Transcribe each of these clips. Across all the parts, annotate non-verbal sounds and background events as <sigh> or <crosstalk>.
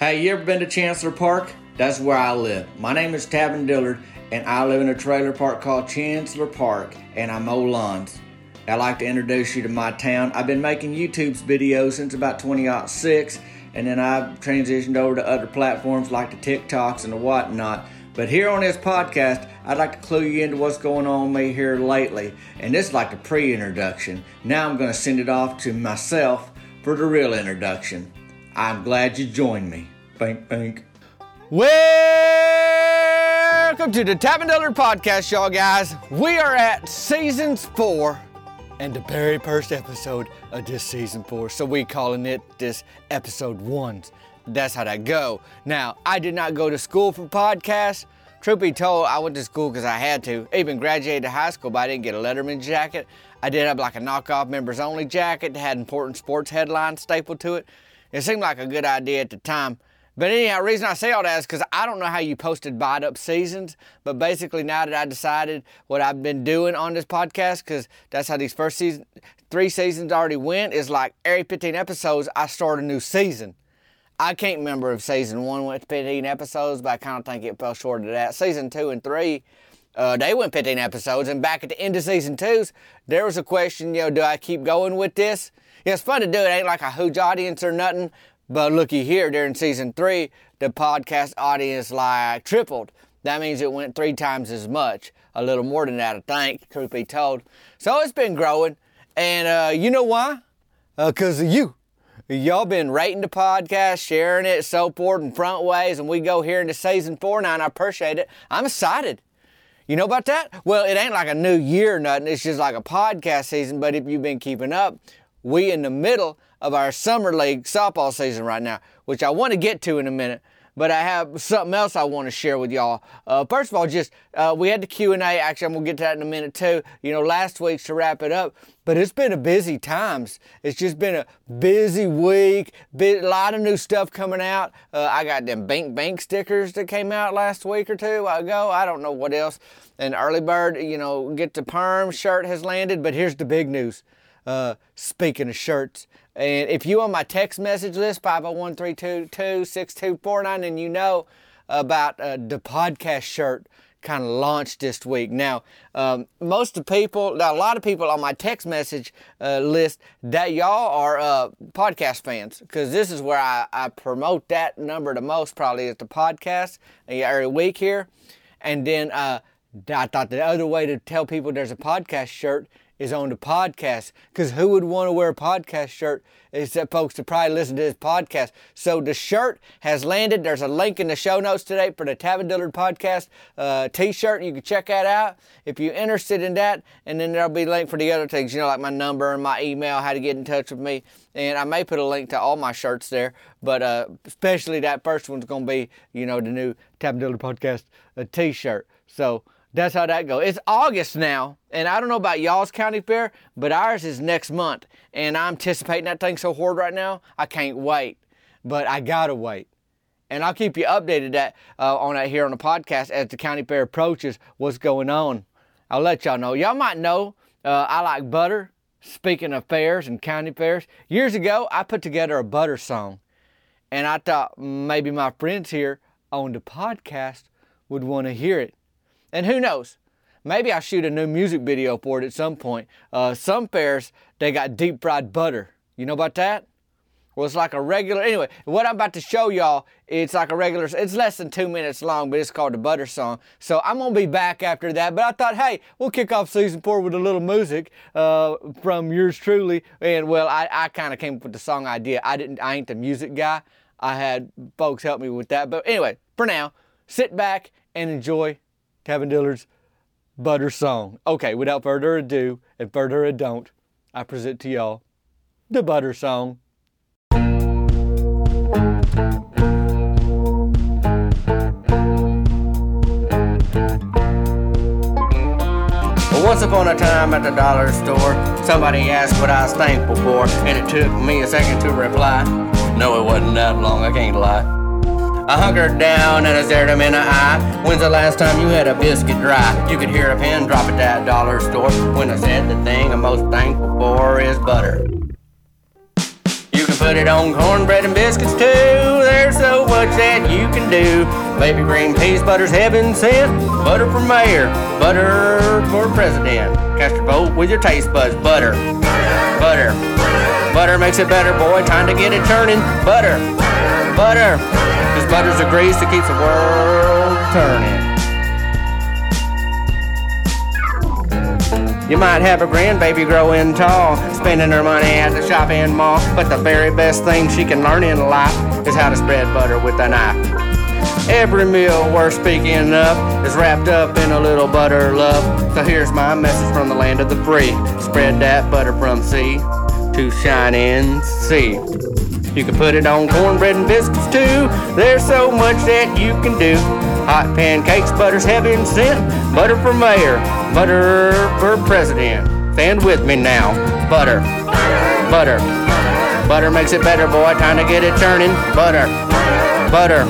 Hey, you ever been to Chancellor Park? That's where I live. My name is Tavin Dillard, and I live in a trailer park called Chancellor Park, and I mow lawns. I'd like to introduce you to my town. I've been making YouTube's videos since about 2006, and then I've transitioned over to other platforms like the TikToks and the whatnot. But here on this podcast, I'd like to clue you into what's going on me here lately. And this is like a pre introduction. Now I'm going to send it off to myself for the real introduction. I'm glad you joined me. Bink, bink. Welcome to the Dillard Podcast, y'all guys. We are at seasons four and the very first episode of this season four. So we calling it this episode one. That's how that go. Now, I did not go to school for podcasts. Truth be told, I went to school because I had to. Even graduated high school, but I didn't get a Letterman jacket. I did have like a knockoff members only jacket that had important sports headlines stapled to it. It seemed like a good idea at the time. But anyhow, the reason I say all that is because I don't know how you posted bite up seasons, but basically now that I decided what I've been doing on this podcast, because that's how these first season, three seasons already went, is like every 15 episodes, I start a new season. I can't remember if season one went 15 episodes, but I kind of think it fell short of that. Season two and three, uh, they went 15 episodes, and back at the end of season twos, there was a question, you know, do I keep going with this? Yeah, it's fun to do. It ain't like a huge audience or nothing. But looky here, during season three, the podcast audience like tripled. That means it went three times as much, a little more than that, I think, truth be told. So it's been growing. And uh, you know why? Because uh, of you. Y'all been rating the podcast, sharing it, so forth, and front ways, and we go here into season four now, and I appreciate it. I'm excited. You know about that? Well, it ain't like a new year or nothing. It's just like a podcast season. But if you've been keeping up, we in the middle of our summer league softball season right now, which I want to get to in a minute. But I have something else I want to share with y'all. Uh, first of all, just uh, we had the Q and A. Actually, I'm gonna get to that in a minute too. You know, last week's to wrap it up. But it's been a busy times. It's just been a busy week. A lot of new stuff coming out. Uh, I got them Bink Bank stickers that came out last week or two ago. I don't know what else. And early bird, you know, get the perm shirt has landed. But here's the big news. Uh, speaking of shirts, and if you on my text message list, 501-322-6249, and you know about uh, the podcast shirt kind of launched this week. Now, um, most of people, a lot of people on my text message uh, list, that y'all are uh, podcast fans because this is where I, I, promote that number the most. Probably is the podcast uh, every week here, and then uh, I thought the other way to tell people there's a podcast shirt is on the podcast because who would want to wear a podcast shirt except folks to probably listen to this podcast. So the shirt has landed. There's a link in the show notes today for the Tavin Dillard podcast uh, t-shirt. You can check that out if you're interested in that. And then there'll be a link for the other things, you know, like my number and my email, how to get in touch with me. And I may put a link to all my shirts there, but uh, especially that first one's going to be, you know, the new Tavin Dillard podcast uh, t-shirt. So that's how that goes. It's August now, and I don't know about y'all's county fair, but ours is next month, and I'm anticipating that thing so hard right now. I can't wait, but I gotta wait, and I'll keep you updated that uh, on that here on the podcast as the county fair approaches. What's going on? I'll let y'all know. Y'all might know uh, I like butter. Speaking of fairs and county fairs, years ago I put together a butter song, and I thought maybe my friends here on the podcast would want to hear it. And who knows? Maybe I'll shoot a new music video for it at some point. Uh, some fairs, they got deep fried butter. You know about that? Well, it's like a regular. Anyway, what I'm about to show y'all, it's like a regular. It's less than two minutes long, but it's called the Butter Song. So I'm gonna be back after that. But I thought, hey, we'll kick off season four with a little music uh, from yours truly. And well, I, I kind of came up with the song idea. I didn't. I ain't the music guy. I had folks help me with that. But anyway, for now, sit back and enjoy Tavin Dillard's Butter Song. Okay, without further ado and further ado, I present to y'all the Butter Song. Once upon a time at the dollar store, somebody asked what I was thankful for, and it took me a second to reply. No, it wasn't that long, I can't lie. I hunkered down and I stared him in the eye. When's the last time you had a biscuit dry? You could hear a pin drop at that dollar store when I said the thing I'm most thankful for is butter. You can put it on cornbread and biscuits too, they're so much that you can do. Baby green peas, butter's heaven sent. Butter for mayor, butter for president. Cast your vote with your taste buds. Butter, butter, butter makes it better, boy. Time to get it turning. Butter, butter. Cause butter's the grease that keeps the world turning. You might have a grandbaby growing tall, spending her money at the shopping mall. But the very best thing she can learn in life is how to spread butter with a knife. Every meal worth speaking of is wrapped up in a little butter love. So here's my message from the land of the free. Spread that butter from sea to shining sea. You can put it on cornbread and biscuits too. There's so much that you can do. Hot pancakes, butter's heaven sent. Butter for mayor, butter for president. Stand with me now. Butter, butter, butter makes it better, boy. Time to get it turning. Butter, butter.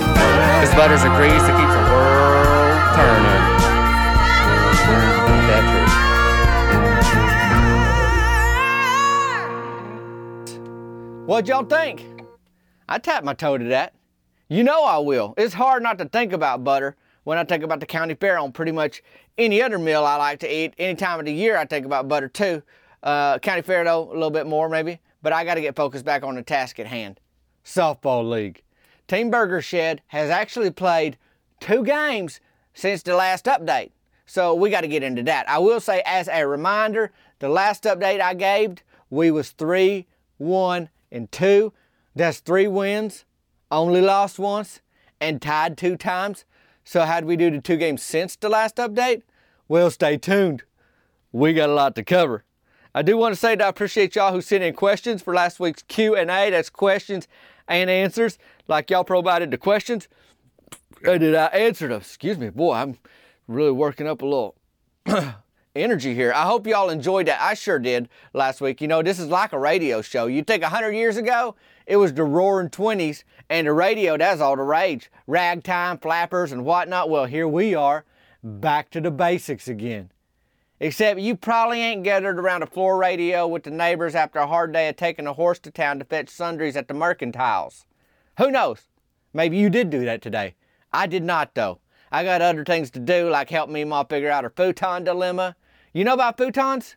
Cause butter's a grease that keeps the world turning. What'd y'all think? I tap my toe to that. You know I will. It's hard not to think about butter when I think about the county fair on pretty much any other meal I like to eat. Any time of the year I think about butter too. Uh, county fair though, a little bit more maybe. But I got to get focused back on the task at hand. Softball league. Team Burger Shed has actually played two games since the last update. So we got to get into that. I will say as a reminder, the last update I gave, we was 3, 1, and 2. That's three wins, only lost once, and tied two times. So how'd we do the two games since the last update? Well, stay tuned. We got a lot to cover. I do want to say that I appreciate y'all who sent in questions for last week's Q&A. That's questions and answers. Like y'all provided the questions, uh, and did I answer them? Excuse me, boy, I'm really working up a little <clears throat> energy here. I hope y'all enjoyed that. I sure did last week. You know, this is like a radio show. You think 100 years ago, it was the roaring 20s, and the radio, that's all the rage. Ragtime, flappers, and whatnot. Well, here we are, back to the basics again. Except you probably ain't gathered around a floor radio with the neighbors after a hard day of taking a horse to town to fetch sundries at the mercantiles. Who knows? Maybe you did do that today. I did not, though. I got other things to do, like help me ma figure out her futon dilemma. You know about futons?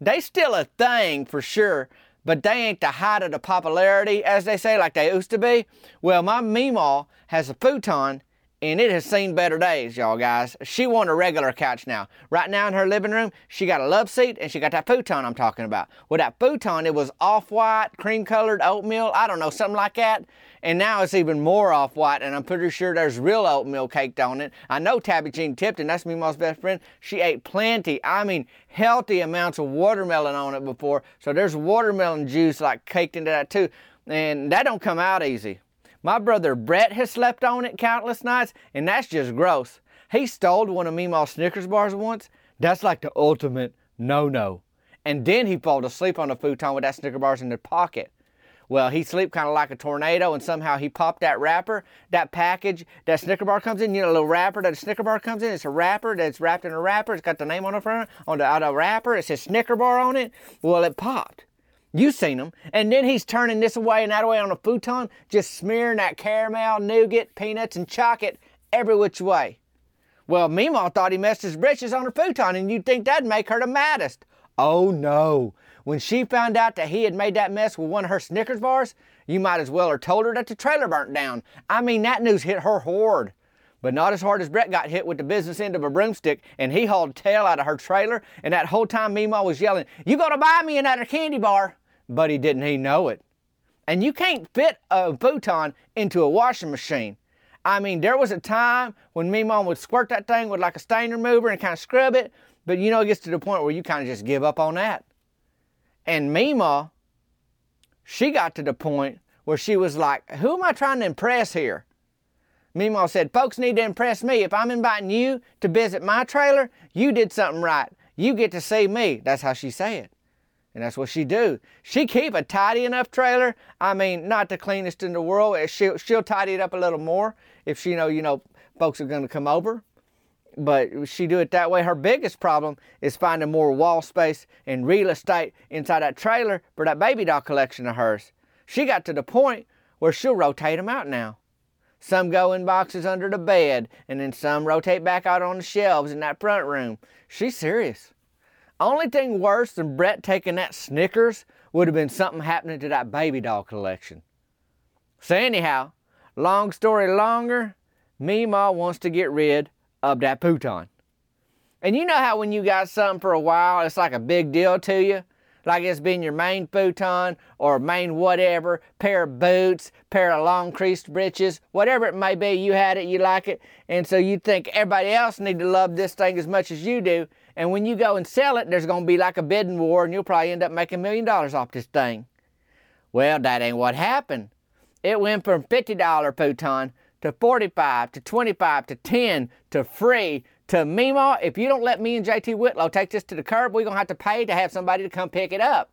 They still a thing for sure, but they ain't the height of the popularity, as they say, like they used to be. Well, my Meemaw has a futon, and it has seen better days, y'all guys. She want a regular couch now. Right now in her living room, she got a love seat and she got that futon I'm talking about. With that futon, it was off-white, cream-colored oatmeal, I don't know, something like that. And now it's even more off-white, and I'm pretty sure there's real oatmeal caked on it. I know Tabby Jean Tipton, that's Meemaw's best friend. She ate plenty, I mean, healthy amounts of watermelon on it before. So there's watermelon juice like caked into that too. And that don't come out easy. My brother Brett has slept on it countless nights, and that's just gross. He stole one of Meemaw's Snickers bars once. That's like the ultimate no-no. And then he fell asleep on the futon with that Snicker bars in the pocket. Well, he sleep kind of like a tornado, and somehow he popped that wrapper, that package, that Snicker bar comes in. You know, a little wrapper that a Snicker bar comes in. It's a wrapper that's wrapped in a wrapper. It's got the name on the front, on the, on wrapper. It says Snicker bar on it. Well, it popped. You seen him. And then he's turning this way and that way on a futon, just smearing that caramel, nougat, peanuts, and chocolate every which way. Well, Meemaw thought he messed his britches on her futon, and you'd think that'd make her the maddest. Oh no. When she found out that he had made that mess with one of her Snickers bars, you might as well have told her that the trailer burnt down. I mean, that news hit her hard. But not as hard as Brett got hit with the business end of a broomstick, and he hauled tail out of her trailer, and that whole time Meemaw was yelling, You gonna buy me another candy bar? But he didn't he know it. And you can't fit a futon into a washing machine. I mean, there was a time when Meemaw would squirt that thing with like a stain remover and kind of scrub it, but you know, it gets to the point where you kind of just give up on that. And Meemaw, she got to the point where she was like, Who am I trying to impress here? Meemaw said, Folks need to impress me. If I'm inviting you to visit my trailer, you did something right. You get to see me. That's how she said. And that's what she do. She keep a tidy enough trailer. I mean, not the cleanest in the world. She'll, she'll tidy it up a little more if she know, you know, folks are going to come over. But she do it that way. Her biggest problem is finding more wall space and real estate inside that trailer for that baby doll collection of hers. She got to the point where she'll rotate them out now. Some go in boxes under the bed, and then some rotate back out on the shelves in that front room. She's serious. Only thing worse than Brett taking that Snickers would have been something happening to that baby doll collection. So, anyhow, long story longer, Meemaw wants to get rid of that futon. And you know how when you got something for a while, it's like a big deal to you? Like it's been your main futon or main whatever, pair of boots, pair of long creased breeches, whatever it may be, you had it, you like it, and so you think everybody else need to love this thing as much as you do. And when you go and sell it, there's gonna be like a bidding war and you'll probably end up making a million dollars off this thing. Well, that ain't what happened. It went from $50 futon to 45 to 25 to 10 to free to Meemaw. If you don't let me and JT Whitlow take this to the curb, we're gonna have to pay to have somebody to come pick it up.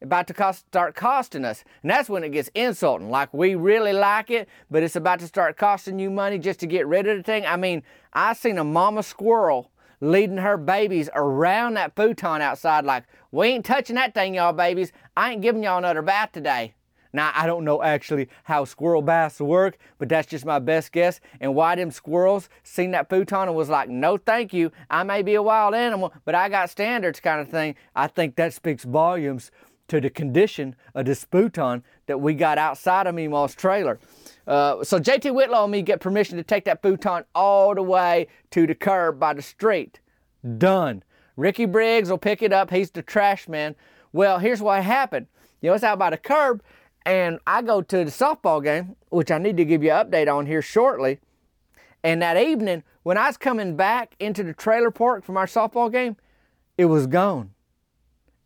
About to cost, start costing us. And that's when it gets insulting. Like we really like it, but it's about to start costing you money just to get rid of the thing. I mean, I seen a mama squirrel leading her babies around that futon outside, like, we ain't touching that thing, y'all babies. I ain't giving y'all another bath today. Now, I don't know actually how squirrel baths work, but that's just my best guess. And why them squirrels seen that futon and was like, no, thank you. I may be a wild animal, but I got standards kind of thing. I think that speaks volumes to the condition of this futon that we got outside of Meemaw's trailer. Uh, so JT Whitlow and me get permission to take that futon all the way to the curb by the street. Done. Ricky Briggs will pick it up. He's the trash man. Well, here's what happened. You know, it's out by the curb, and I go to the softball game, which I need to give you an update on here shortly. And that evening, when I was coming back into the trailer park from our softball game, it was gone.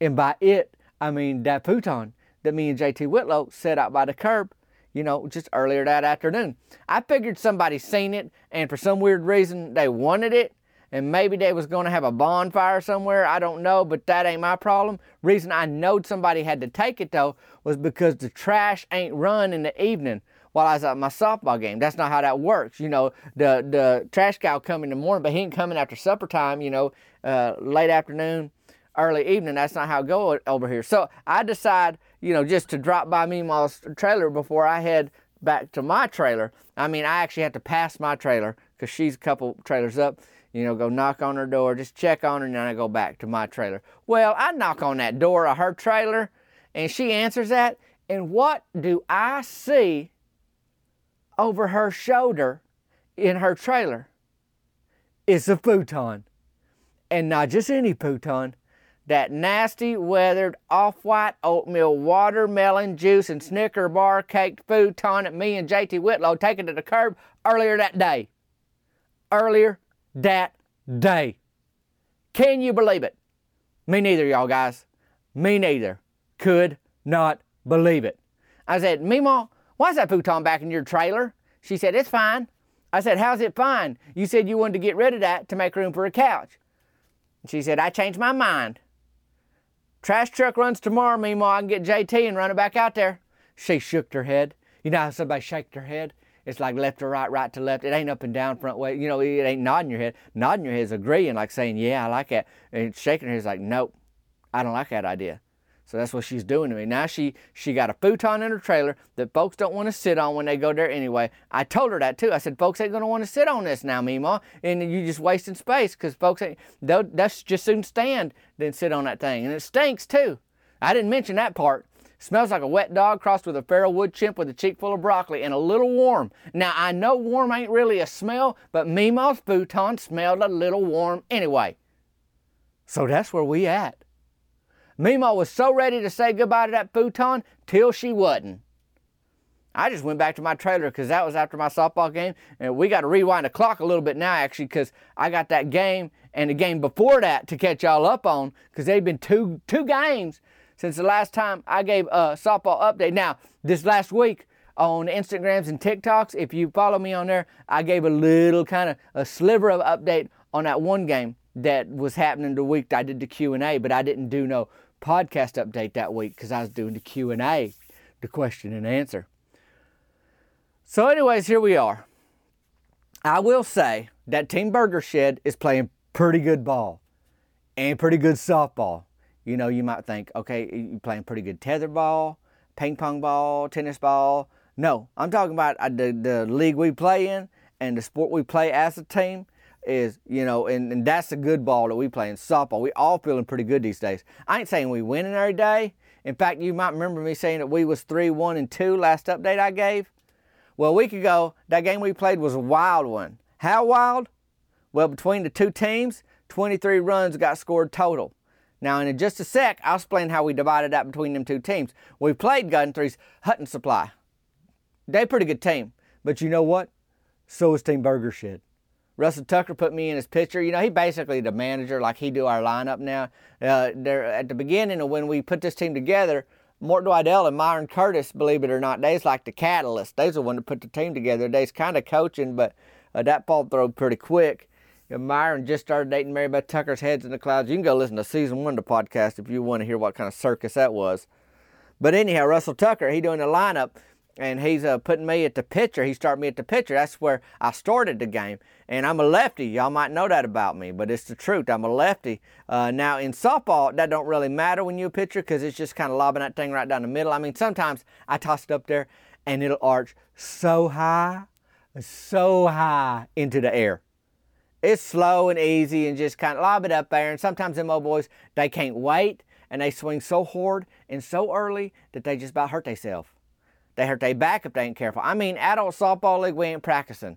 And by it, I mean that futon that me and JT Whitlow set out by the curb, you know, just earlier that afternoon. I figured somebody seen it, and for some weird reason, they wanted it, and maybe they was going to have a bonfire somewhere. I don't know, but that ain't my problem. Reason I knowed somebody had to take it though was because the trash ain't run in the evening while I was at my softball game. That's not how that works. You know, the the trash guy will come in the morning, but he ain't coming after supper time. You know, uh, late afternoon, early evening. That's not how it go over here. So I decide, you know, just to drop by Meemaw's trailer before I head back to my trailer. I mean, I actually had to pass my trailer because she's a couple trailers up you know, go knock on her door, just check on her, and then I go back to my trailer. Well, I knock on that door of her trailer, and she answers that, and what do I see over her shoulder in her trailer? It's a futon. And not just any futon, that nasty, weathered, off white oatmeal, watermelon juice, and Snicker bar caked futon that me and JT Whitlow taken to the curb earlier that day. Earlier that day. Can you believe it? Me neither, y'all guys. Me neither. Could not believe it. I said, Meemaw, why's that futon back in your trailer? She said, It's fine. I said, How's it fine? You said you wanted to get rid of that to make room for a couch. She said, I changed my mind. Trash truck runs tomorrow, Meemaw. I can get JT and run it back out there. She shook her head. You know how somebody shakes their head? It's like left to right, right to left. It ain't up and down, front way. You know, it ain't nodding your head. Nodding your head is agreeing, like saying, yeah, I like that. And shaking her head is like, nope, I don't like that idea. So that's what she's doing to me. Now she she got a futon in her trailer that folks don't want to sit on when they go there anyway. I told her that too. I said, folks ain't gonna want to sit on this now, Meemaw, and you're just wasting space because folks ain't they'll that's just soon stand than sit on that thing, and it stinks too. I didn't mention that part. Smells like a wet dog crossed with a feral wood chimp with a cheek full of broccoli and a little warm. Now, I know warm ain't really a smell, but Meemaw's futon smelled a little warm anyway. So that's where we at. Meemaw was so ready to say goodbye to that futon till she wasn't. I just went back to my trailer because that was after my softball game. And we got to rewind the clock a little bit now, actually, because I got that game and the game before that to catch y'all up on because they've been two, two games since the last time I gave a softball update. Now, this last week on Instagrams and TikToks, if you follow me on there, I gave a little kind of a sliver of update on that one game that was happening the week I did the Q&A, but I didn't do no podcast update that week because I was doing the Q&A, the question and answer. So anyways, here we are. I will say that Team Burger Shed is playing pretty good ball and pretty good softball. You know, you might think, okay, you're playing pretty good tetherball, ping pong ball, tennis ball, No, I'm talking about uh, the, the league we play in and the sport we play as a team is, you know, and, and that's the good ball that we play in softball. We all feeling pretty good these days. I ain't saying we winning every day. In fact, you might remember me saying that we was 3 1 and 2 last update I gave. Well, a week ago, that game we played was a wild one. How wild? Well, between the two teams, 23 runs got scored total. Now, in just a sec, I'll explain how we divided that between them two teams. We played Guthrie's Hunting Supply. They pretty good team, but you know what? So is Team Burger Shed. Russell Tucker put me in his pitcher. You know, he basically the manager, like he do our lineup now. Uh, there at the beginning of when we put this team together, Mort Dwidell and Myron Curtis, believe it or not, they's like the catalyst. They's the one that put the team together. They's kind of coaching, but uh, that ball throw pretty quick. Know, Myron just started dating Mary Beth Tucker's Heads in the Clouds. You can go listen to season one of the podcast if you want to hear what kind of circus that was. But anyhow, Russell Tucker, he doing the lineup and he's uh, putting me at the pitcher. He started me at the pitcher. That's where I started the game. And I'm a lefty. Y'all might know that about me, but it's the truth. I'm a lefty. Uh, now in softball, that don't really matter when you're a pitcher because it's just kind of lobbing that thing right down the middle. I mean, sometimes I toss it up there and it'll arch so high, so high into the air. It's slow and easy and just kind of lob it up there. And sometimes them old boys, they can't wait and they swing so hard and so early that they just about hurt themselves. They hurt their back if they ain't careful. I mean, adult softball league, we ain't practicing.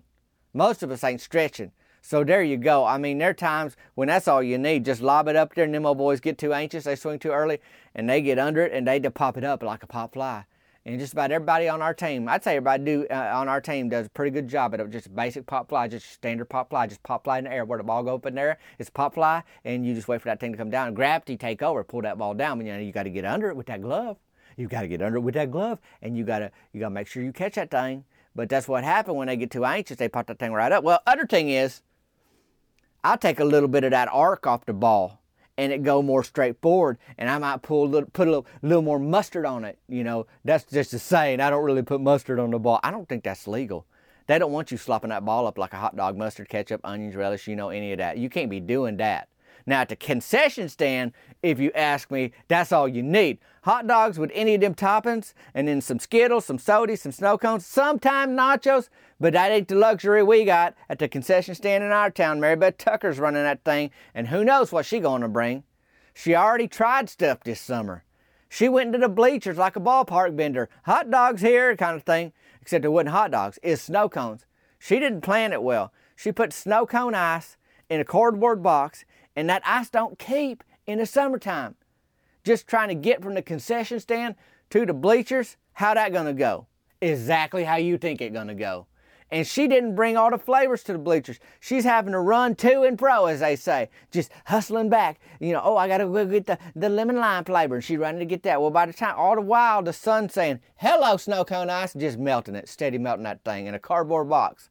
Most of us ain't stretching. So there you go. I mean, there are times when that's all you need. Just lob it up there, and them old boys get too anxious, they swing too early, and they get under it, and they just pop it up like a pop fly. And just about everybody on our team, I'd say everybody do uh, on our team does a pretty good job at just basic pop fly, just standard pop fly, just pop fly in the air. Where the ball go up in there, it's pop fly, and you just wait for that thing to come down. Gravity take over, pull that ball down. You know you got to get under it with that glove. You got to get under it with that glove, and you got to you got to make sure you catch that thing. But that's what happened when they get too anxious. They pop that thing right up. Well, other thing is, I'll take a little bit of that arc off the ball, and it go more straightforward. And I might pull a little, put a little, little more mustard on it. You know, that's just a saying. I don't really put mustard on the ball. I don't think that's legal. They don't want you slopping that ball up like a hot dog, mustard, ketchup, onions, relish, you know, any of that. You can't be doing that. Now, at the concession stand, if you ask me, that's all you need. Hot dogs with any of them toppings, and then some Skittles, some sodas, some snow cones, sometimes nachos, but that ain't the luxury we got at the concession stand in our town. Mary Beth Tucker's running that thing, and who knows what she gonna bring. She already tried stuff this summer. She went into the bleachers like a ballpark vendor. Hot dogs here, kind of thing. Except it wasn't hot dogs, it's snow cones. She didn't plan it well. She put snow cone ice in a cardboard box and that ice don't keep in the summertime. Just trying to get from the concession stand to the bleachers, how that gonna go? Exactly how you think it gonna go. And she didn't bring all the flavors to the bleachers. She's having to run to and fro, as they say, just hustling back. You know, oh, I gotta go get the, the lemon lime flavor. And she's running to get that. Well, by the time, all the while, the sun's saying, hello, snow cone ice, just melting it, steady melting that thing in a cardboard box.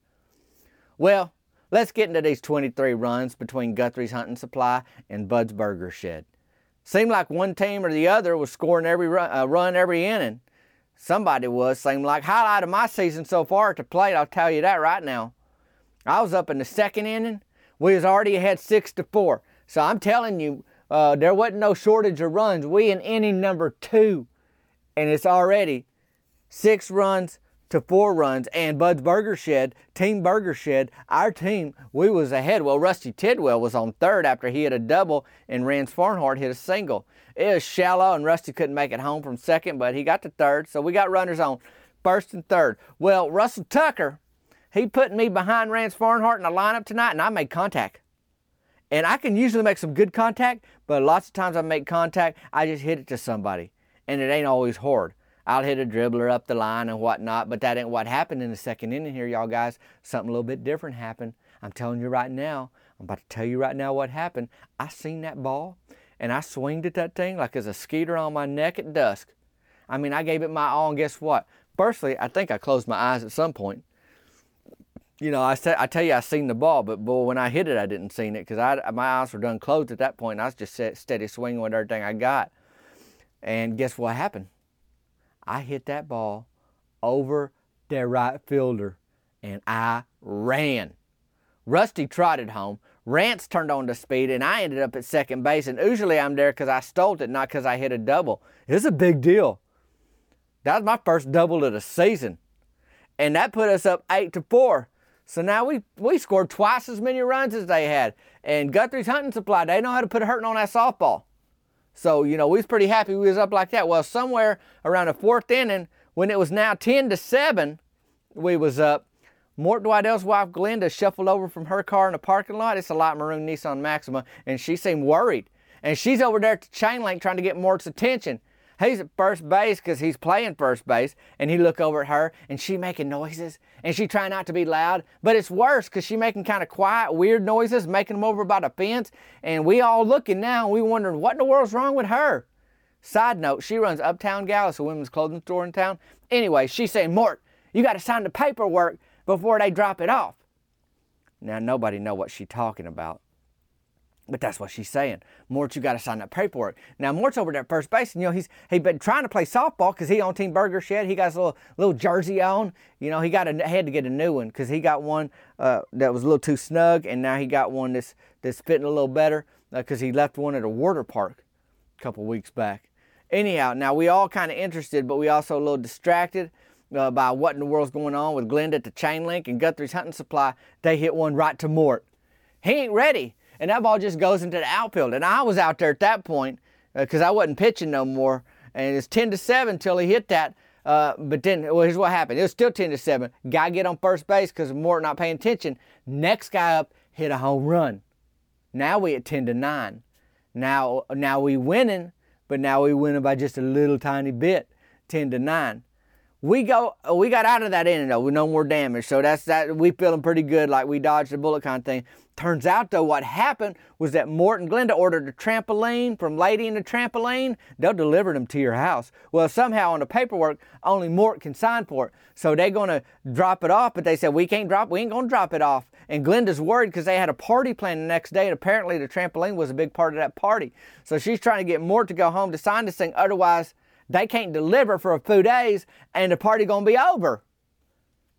Well, Let's get into these 23 runs between Guthrie's Hunting Supply and Bud's Burger Shed. Seemed like one team or the other was scoring every run, uh, run every inning. Somebody was. Seemed like highlight of my season so far at the plate. I'll tell you that right now. I was up in the second inning. We was already ahead six to four. So I'm telling you, uh, there wasn't no shortage of runs. We in inning number two, and it's already six runs to four runs, and Bud's Burger Shed, Team Burger Shed, our team, we was ahead. Well, Rusty Tidwell was on third after he hit a double, and Rance Farnhart hit a single. It was shallow, and Rusty couldn't make it home from second, but he got to third, so we got runners on first and third. Well, Russell Tucker, he put me behind Rance Farnhart in the lineup tonight, and I made contact. And I can usually make some good contact, but lots of times I make contact, I just hit it to somebody, and it ain't always hard. I'll hit a dribbler up the line and whatnot, but that ain't what happened in the second inning here, y'all guys. Something a little bit different happened. I'm telling you right now. I'm about to tell you right now what happened. I seen that ball and I swinged at that thing like as a skeeter on my neck at dusk. I mean, I gave it my all, and guess what? Firstly, I think I closed my eyes at some point. You know, I, said, I tell you, I seen the ball, but boy, when I hit it, I didn't see it because my eyes were done closed at that point. I was just steady swinging with everything I got. And guess what happened? I hit that ball over their right fielder and I ran. Rusty trotted home. Rance turned on the speed and I ended up at second base. And usually I'm there because I stole it, not because I hit a double. It's a big deal. That was my first double of the season. and that put us up eight to four. So now we we scored twice as many runs as they had. And Guthrie's hunting supply, they know how to put a hurting on that softball. So, you know, we was pretty happy we was up like that. Well, somewhere around the fourth inning, when it was now 10 to 7, we was up. Mort Dwidell's wife, Glenda, shuffled over from her car in the parking lot. It's a light maroon Nissan Maxima, and she seemed worried. And she's over there at the chain link trying to get Mort's attention. He's at first base because he's playing first base, and he look over at her, and she making noises, and she trying not to be loud. But it's worse because she making kind of quiet, weird noises, making them over by the fence, and we all looking now, and we wondering what in the world's wrong with her. Side note, she runs Uptown Gallus, a women's clothing store in town. Anyway, she's saying, Mort, you got to sign the paperwork before they drop it off. Now, nobody know what she talking about. But that's what she's saying. Mort, you got to sign that paperwork. Now, Mort's over there at first base, and you know he's he been trying to play softball because he on Team Burger Shed. He got his little little jersey on. You know, he got a had to get a new one because he got one uh, that was a little too snug, and now he got one that's that's fitting a little better because uh, he left one at a water park a couple weeks back. Anyhow, now we all kind of interested, but we also a little distracted. Uh, by what in the world's going on with Glenda at the chain link and Guthrie's hunting supply, they hit one right to Mort. He ain't ready and that ball just goes into the outfield. And I was out there at that point because uh, I wasn't pitching no more, and it's 10 to 7 till he hit that. Uh, but then, well, here's what happened. It was still 10 to 7. Guy get on first base because Mort not paying attention. Next guy up hit a home run. Now we at 10 to 9. Now, now we winning, but now we winning by just a little tiny bit, 10 to 9 we go we got out of that inning though with no more damage. So that's that we feeling pretty good like we dodged a bullet kind of thing. Turns out though what happened was that morton glenda ordered a trampoline from lady in the trampoline. They'll deliver them to your house. Well somehow on the paperwork only mort can sign for it. So they're going to drop it off but they said we can't drop we ain't going to drop it off. And glenda's worried because they had a party planned the next day and apparently the trampoline was a big part of that party. So she's trying to get mort to go home to sign this thing. Otherwise they can't deliver for a few days and the party gonna be over.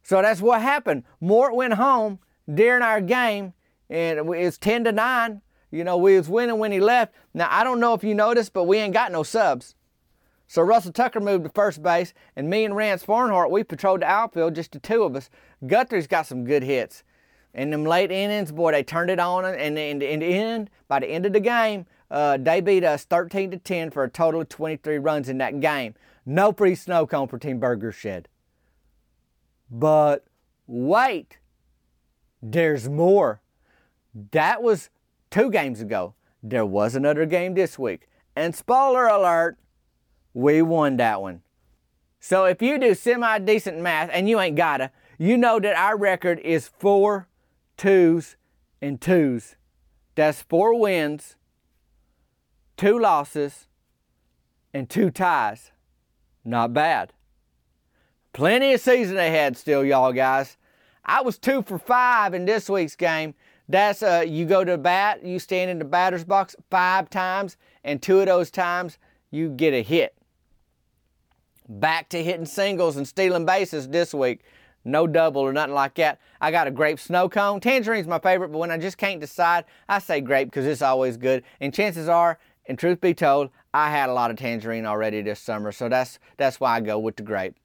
So that's what happened. Mort went home during our game and it's 10 to 9. You know, we was winning when he left. Now, I don't know if you noticed, but we ain't got no subs. So Russell Tucker moved to first base, and me and Rance Farnhart, we patrolled the outfield, just the two of us. Guthrie's got some good hits. In them late innings, boy, they turned it on, and in the end, by the end of the game, uh, they beat us 13 to 10 for a total of 23 runs in that game. No free snow cone for Team Burger Shed. But wait, there's more. That was two games ago. There was another game this week. And spoiler alert, we won that one. So if you do semi decent math, and you ain't gotta, you know that our record is four twos and twos. That's four wins two losses, and two ties. Not bad. Plenty of season ahead still, y'all guys. I was two for five in this week's game. That's uh, you go to bat, you stand in the batter's box five times, and two of those times you get a hit. Back to hitting singles and stealing bases this week. No double or nothing like that. I got a grape snow cone. Tangerine's my favorite, but when I just can't decide, I say grape because it's always good. And chances are and truth be told, I had a lot of tangerine already this summer, so that's that's why I go with the grape.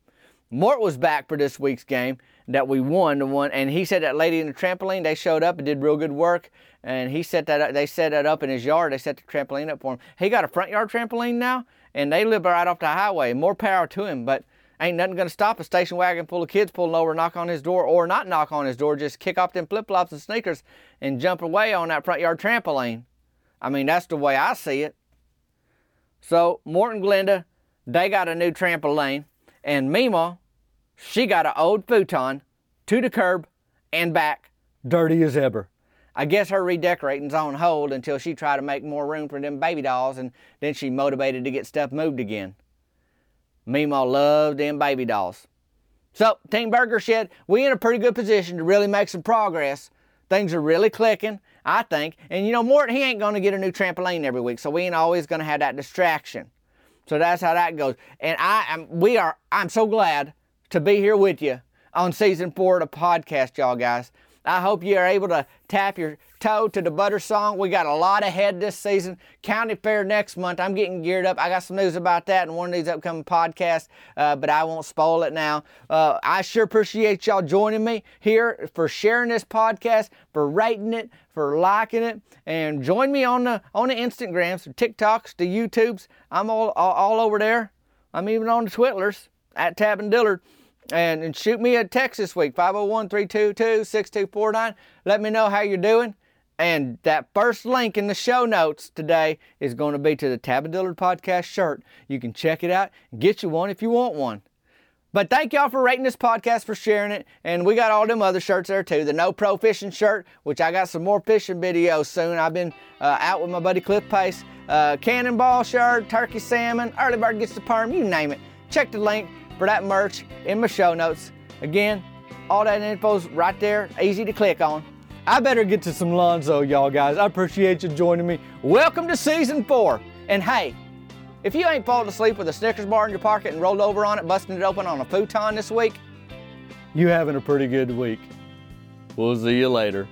Mort was back for this week's game that we won the one, and he said that lady in the trampoline they showed up and did real good work, and he set that up, they set that up in his yard. They set the trampoline up for him. He got a front yard trampoline now, and they live right off the highway. More power to him, but ain't nothing gonna stop a station wagon full of kids pulling over, knock on his door, or not knock on his door, just kick off them flip flops and sneakers and jump away on that front yard trampoline. I mean, that's the way I see it. So, Morton Glenda, they got a new trampoline, and Meemaw, she got an old futon to the curb and back, dirty as ever. I guess her redecorating's on hold until she try to make more room for them baby dolls, and then she motivated to get stuff moved again. Meemaw loved them baby dolls. So, Team Burger Shed, we in a pretty good position to really make some progress. Things are really clicking. I think. And you know, Mort, he ain't to get a new trampoline every week, so we ain't always to have that distraction. So that's how that goes. And I am, we are, I'm so glad to be here with you on season four of the podcast, y'all guys. I hope you are able to tap your toe to the butter song. We got a lot ahead this season. County Fair next month. I'm getting geared up. I got some news about that in one of these upcoming podcasts, uh, but I won't spoil it now. Uh, I sure appreciate y'all joining me here for sharing this podcast, for rating it, for liking it, and join me on the on the Instagrams, the TikToks, the YouTubes. I'm all, all, all over there. I'm even on the Twitters at Tavin Dillard and, and shoot me a text this week 501 322 6249. Let me know how you're doing. And that first link in the show notes today is going to be to the Tavin Dillard podcast shirt. You can check it out and get you one if you want one. But thank y'all for rating this podcast, for sharing it. And we got all them other shirts there too. The No Pro Fishing shirt, which I got some more fishing videos soon. I've been uh, out with my buddy Cliff Pace. Uh, cannonball shirt, turkey salmon, early bird gets the perm, you name it. Check the link for that merch in my show notes. Again, all that info's right there, easy to click on. I better get to some Lonzo, y'all guys. I appreciate you joining me. Welcome to season four. And hey, if you ain't fallen asleep with a Snickers bar in your pocket and rolled over on it, busting it open on a futon this week, you having a pretty good week. We'll see you later.